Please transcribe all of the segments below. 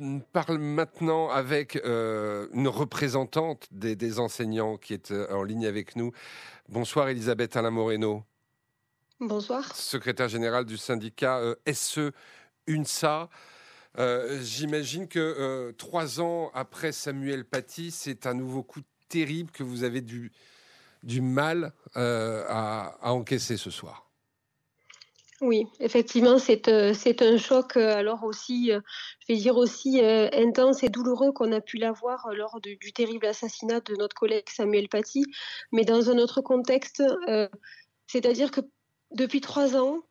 On parle maintenant avec euh, une représentante des, enseignants qui est euh, en ligne avec nous. Bonsoir Elisabeth Alain Moreno. Bonsoir. Secrétaire générale du syndicat euh, SE UNSA. J'imagine que trois ans après Samuel Paty, c'est un nouveau coup terrible que vous avez du, du mal à encaisser ce soir. Oui, effectivement, c'est euh, un choc, euh, alors aussi, euh, je vais dire aussi intense et douloureux qu'on a pu l'avoir lors du terrible assassinat de notre collègue Samuel Paty, mais dans un autre contexte, c'est-à-dire que depuis trois ans,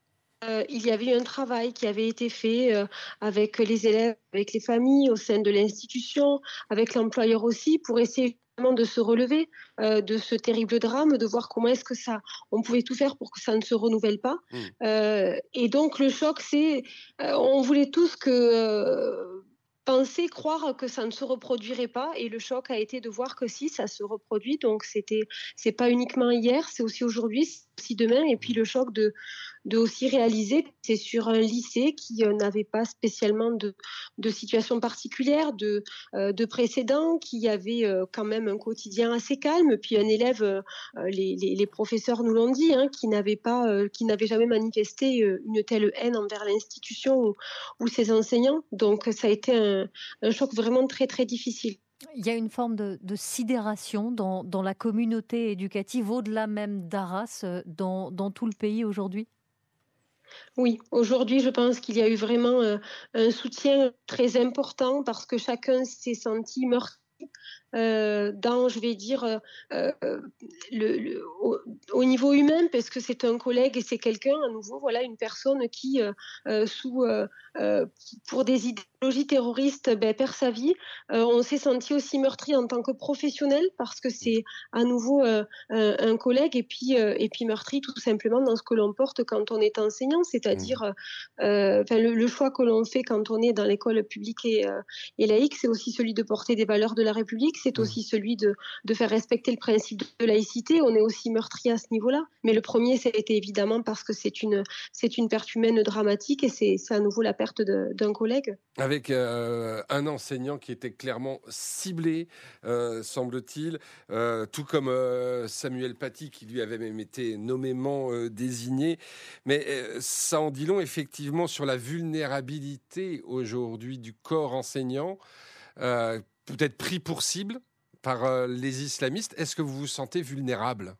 il y avait eu un travail qui avait été fait avec les élèves, avec les familles, au sein de l'institution, avec l'employeur aussi, pour essayer de se relever euh, de ce terrible drame, de voir comment est-ce que ça, on pouvait tout faire pour que ça ne se renouvelle pas. Mmh. Euh, et donc le choc, c'est, euh, on voulait tous que penser, croire que ça ne se reproduirait pas, et le choc a été de voir que si ça se reproduit, donc c'était, c'est pas uniquement hier, c'est aussi aujourd'hui, aussi demain, et puis le choc de de aussi réaliser que c'est sur un lycée qui euh, n'avait pas spécialement de, de situation particulière, de, euh, de précédent, qui avait euh, quand même un quotidien assez calme, puis un élève, les, les, professeurs nous l'ont dit, hein, qui n'avait pas, qui n'avait jamais manifesté une telle haine envers l'institution ou, ses enseignants. Donc ça a été un, un choc vraiment très très difficile. Il y a une forme de, de sidération dans, dans, la communauté éducative, au-delà même d'Arras, dans, dans tout le pays aujourd'hui? Oui, aujourd'hui, je pense qu'il y a eu vraiment euh, un soutien très important parce que chacun s'est senti meurtri euh, dans, je vais dire, euh, le, au, niveau humain, parce que c'est un collègue et c'est quelqu'un, à nouveau, voilà, une personne qui, sous, pour des idées terroriste ben, perd sa vie. Euh, on s'est senti aussi meurtri en tant que professionnel parce que c'est à nouveau euh, un, collègue et puis, euh, et puis meurtri tout simplement dans ce que l'on porte quand on est enseignant, c'est-à-dire mmh. le, choix que l'on fait quand on est dans l'école publique et, et laïque, c'est aussi celui de porter des valeurs de la République, c'est mmh. aussi celui de, de, faire respecter le principe de laïcité. On est aussi meurtri à ce niveau-là. Mais le premier, ça a été évidemment parce que c'est une, une perte humaine dramatique et c'est à nouveau la perte d'un collègue avec euh, un enseignant qui était clairement ciblé, euh, semble-t-il, euh, tout comme Samuel Paty qui lui avait même été nommément désigné. Mais ça en dit long effectivement sur la vulnérabilité aujourd'hui du corps enseignant, peut-être pris pour cible par les islamistes. Est-ce que vous vous sentez vulnérable?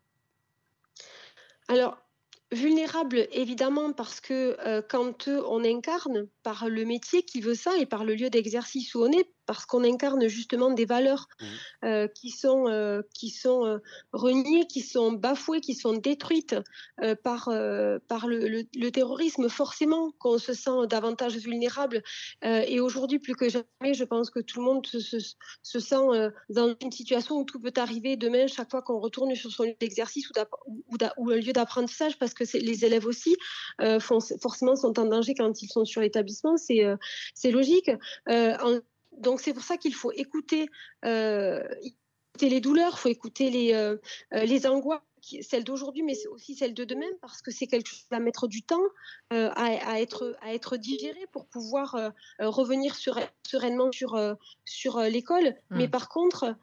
Alors, Vulnérable, évidemment, parce que quand on incarne par le métier qui veut ça et par le lieu d'exercice où on est, parce qu'on incarne justement des valeurs mmh. euh, qui sont, euh, qui sont euh, reniées, qui sont bafouées, qui sont détruites par, par le, terrorisme, forcément qu'on se sent davantage vulnérable. et aujourd'hui, plus que jamais, je pense que tout le monde se, se, sent dans une situation où tout peut arriver demain, chaque fois qu'on retourne sur son lieu d'exercice ou, ou, un lieu d'apprentissage, parce que les élèves aussi font, forcément sont en danger quand ils sont sur l'établissement. C'est logique. En, donc c'est pour ça qu'il faut écouter, euh, les douleurs, il faut écouter les, euh, euh, les angoisses celles d'aujourd'hui, mais aussi celles de demain, parce que c'est quelque chose qui va mettre du temps à, être, à être digéré pour pouvoir revenir sereinement sur, sur l'école. Mmh. Mais par contre,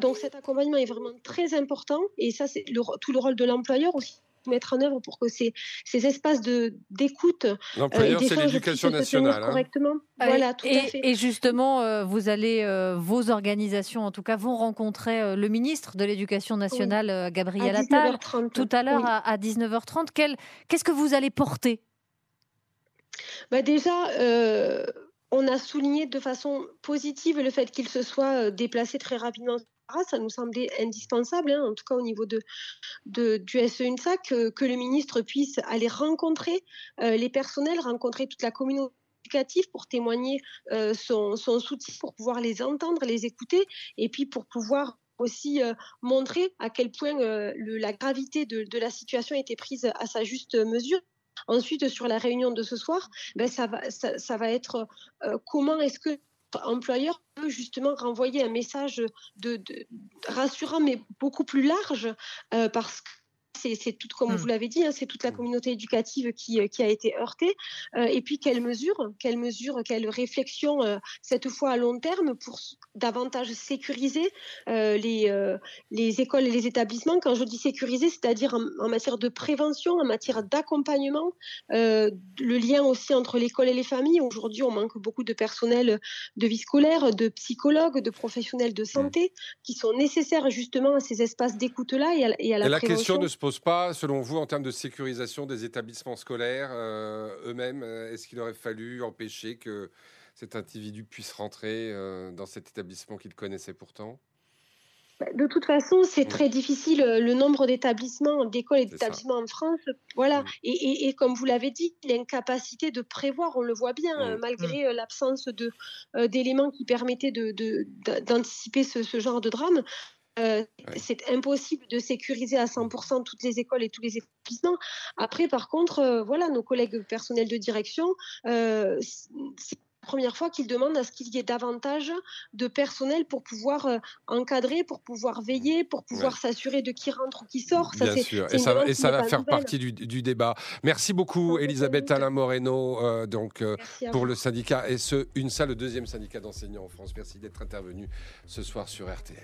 donc cet accompagnement est vraiment très important, et ça, c'est tout le rôle de l'employeur aussi mettre en œuvre pour que ces, ces espaces de d'écoute l'employeur euh, c'est l'éducation nationale hein. correctement. Ah voilà tout et, à fait. et justement euh, vous allez euh, vos organisations en tout cas vont rencontrer le ministre de l'éducation nationale Gabriel Attal tout à l'heure à, 19h30 qu'est-ce que vous allez porter? Bah déjà on a souligné de façon positive le fait qu'il se soit déplacé très rapidement ça nous semblait indispensable, hein, en tout cas au niveau de, du SEUNSA, que, le ministre puisse aller rencontrer euh, les personnels, rencontrer toute la communauté éducative pour témoigner euh, son, soutien, pour pouvoir les entendre, les écouter, et puis pour pouvoir aussi euh, montrer à quel point la gravité de, la situation était prise à sa juste mesure. Ensuite, sur la réunion de ce soir, ben, ça va être comment est-ce que employeur peut justement renvoyer un message de, rassurant mais beaucoup plus large euh, parce que c'est tout, comme mmh. vous l'avez dit, hein, c'est toute la mmh. communauté éducative qui, qui a été heurtée. et puis, quelles mesures, quelles mesures, quelles réflexions, cette fois à long terme, pour davantage sécuriser les, les écoles et les établissements? Quand je dis sécuriser, c'est-à-dire en, matière de prévention, en matière d'accompagnement, le lien aussi entre l'école et les familles. Aujourd'hui, on manque beaucoup de personnel de vie scolaire, de psychologues, de professionnels de mmh. santé qui sont nécessaires justement à ces espaces d'écoute-là et, à, la, et la question ne se pose pas, selon vous, en termes de sécurisation des établissements scolaires euh, eux-mêmes. Euh, est-ce qu'il aurait fallu empêcher que cet individu puisse rentrer euh, dans cet établissement qu'il connaissait pourtant? Bah, de toute façon, c'est très difficile. Le nombre d'établissements, d'écoles et d'établissements en France, voilà. Et, comme vous l'avez dit, l'incapacité de prévoir, on le voit bien, malgré l'absence de d'éléments qui permettaient d'anticiper ce, ce, genre de drame. Euh, c'est impossible de sécuriser à 100% toutes les écoles et tous les établissements. Après, par contre, euh, voilà, nos collègues personnels de direction, euh, c'est la première fois qu'ils demandent à ce qu'il y ait davantage de personnel pour pouvoir encadrer, pour pouvoir veiller, pour pouvoir s'assurer de qui rentre ou qui sort. Ça, Bien sûr, et ça, et ça va faire partie du, débat. Merci beaucoup, Elisabeth Alain Moreno, donc, pour le syndicat, et ce, une salle, le deuxième syndicat d'enseignants en France. Merci d'être intervenu ce soir sur RTL.